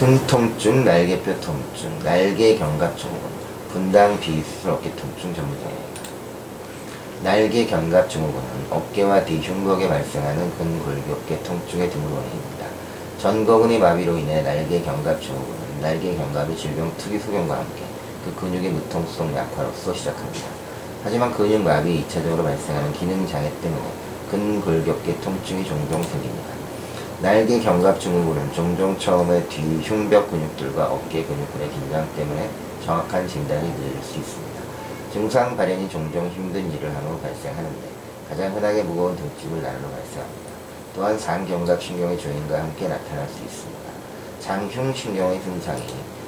등 통증, 날개뼈 통증, 날개 견갑 증후군, 분당 비수술 어깨 통증 전문의입니다. 날개 견갑 증후군은 어깨와 뒤 흉곽에 발생하는 근골격계 통증의 드문 원인입니다. 전거근의 마비로 인해 날개 견갑 증후군은 날개 견갑의 질병 특이 소견과 함께 그 근육의 무통성 약화로서 시작합니다. 하지만 근육 마비 2차적으로 발생하는 기능 장애 때문에 근골격계 통증이 종종 생깁니다. 날개 견갑 증후군은 종종 처음에 뒤 흉벽 근육들과 어깨 근육들의 긴장 때문에 정확한 진단이 늦을 수 있습니다. 증상 발현이 종종 힘든 일을 한 후 발생하는데 가장 흔하게 무거운 등집을 나누어 발생합니다. 또한 상견갑 신경의 조인과 함께 나타날 수 있습니다. 장흉 신경의 손상이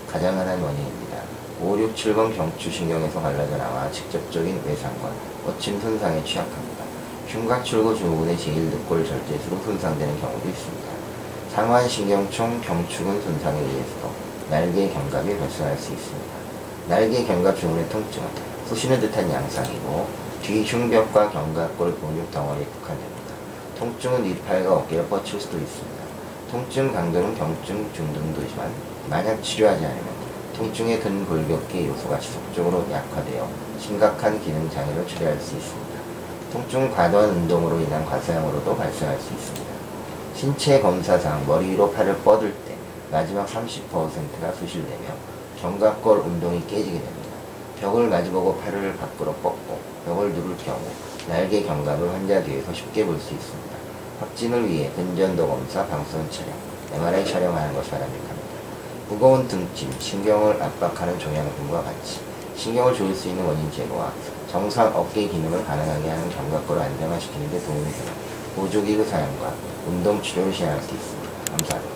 가장 흔한 원인입니다. 5, 6, 7번 경추 신경에서 갈라져 나와 직접적인 외상과 거친 손상에 취약합니다. 흉곽 출구 증후군의 제1늑골 절제수로 손상되는 경우도 있습니다. 상완신경총 경추근 손상에 의해서 날개 견갑이 발생할 수 있습니다. 날개 견갑 증후군의 통증은 쑤시는 듯한 양상이고 뒤 흉벽과 견갑골 근육 덩어리에 국한됩니다. 통증은 윗팔과 어깨를 뻗칠 수도 있습니다. 통증 강도는 경증 중등도지만 만약 치료하지 않으면 통증의 근골격계 요소가 지속적으로 약화되어 심각한 기능 장애를 초래할 수 있습니다. 통증 과도한 운동으로 인한 과사형으로도 발생할 수 있습니다. 신체 검사상 머리 위로 팔을 뻗을 때 마지막 30%가 소실되며 견갑골 운동이 깨지게 됩니다. 벽을 마주보고 팔을 밖으로 뻗고 벽을 누를 경우 날개 견갑을 환자 뒤에서 쉽게 볼 수 있습니다. 확진을 위해 근전도 검사, 방사선 촬영, MRI 촬영하는 것이 바람직합니다. 무거운 등짐, 신경을 압박하는 종양근과 같이 신경을 조일 수 있는 원인 제거와 정상 어깨 기능을 가능하게 하는 견갑골을 안정화시키는 데 도움이 되는 보조기구 사용과 운동 치료를 시행할 수 있습니다. 감사합니다.